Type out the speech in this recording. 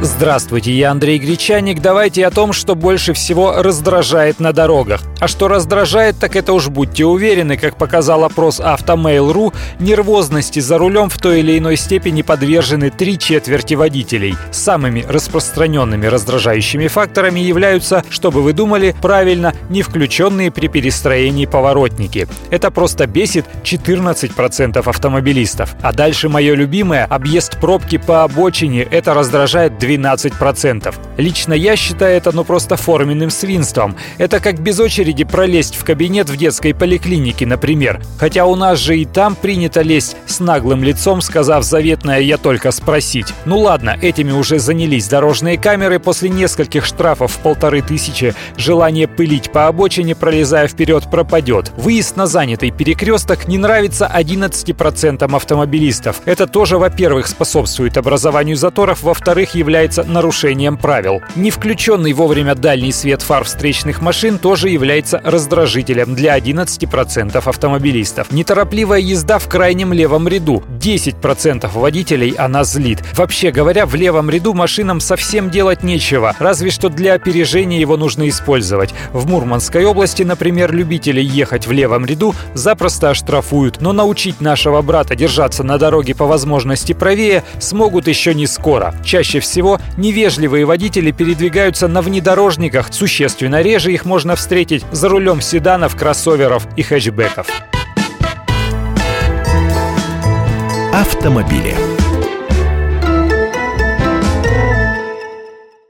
Здравствуйте, я Андрей Гречаник. Давайте о том, что больше всего раздражает на дорогах. А что раздражает, так это уж будьте уверены, как показал опрос Автомейл.ру, нервозности за рулем в той или иной степени подвержены три четверти водителей. Самыми распространенными раздражающими факторами являются, чтобы вы думали, правильно, не включенные при перестроении поворотники. Это просто бесит 14% автомобилистов. А дальше мое любимое – объезд пробки по обочине. Это раздражает 12%. Лично я считаю это ну просто форменным свинством. Это как без очереди пролезть в кабинет в детской поликлинике, например. Хотя у нас же и там принято лезть наглым лицом, сказав заветное «я только спросить». Ну ладно, этими уже занялись дорожные камеры. После нескольких штрафов в полторы тысячи желание пылить по обочине, пролезая вперед, пропадет. Выезд на занятый перекресток не нравится 11% автомобилистов. Это тоже, во-первых, способствует образованию заторов, во-вторых, является нарушением правил. Не включенный вовремя дальний свет фар встречных машин тоже является раздражителем для 11% автомобилистов. Неторопливая езда в крайнем левом ряду. 10% водителей она злит. Вообще говоря, в левом ряду машинам совсем делать нечего, разве что для опережения его нужно использовать. В Мурманской области, например, любителей ехать в левом ряду запросто оштрафуют, но научить нашего брата держаться на дороге по возможности правее смогут еще не скоро. Чаще всего, невежливые водители передвигаются на внедорожниках, существенно реже их можно встретить за рулем седанов, кроссоверов и хэтчбеков. Автомобили.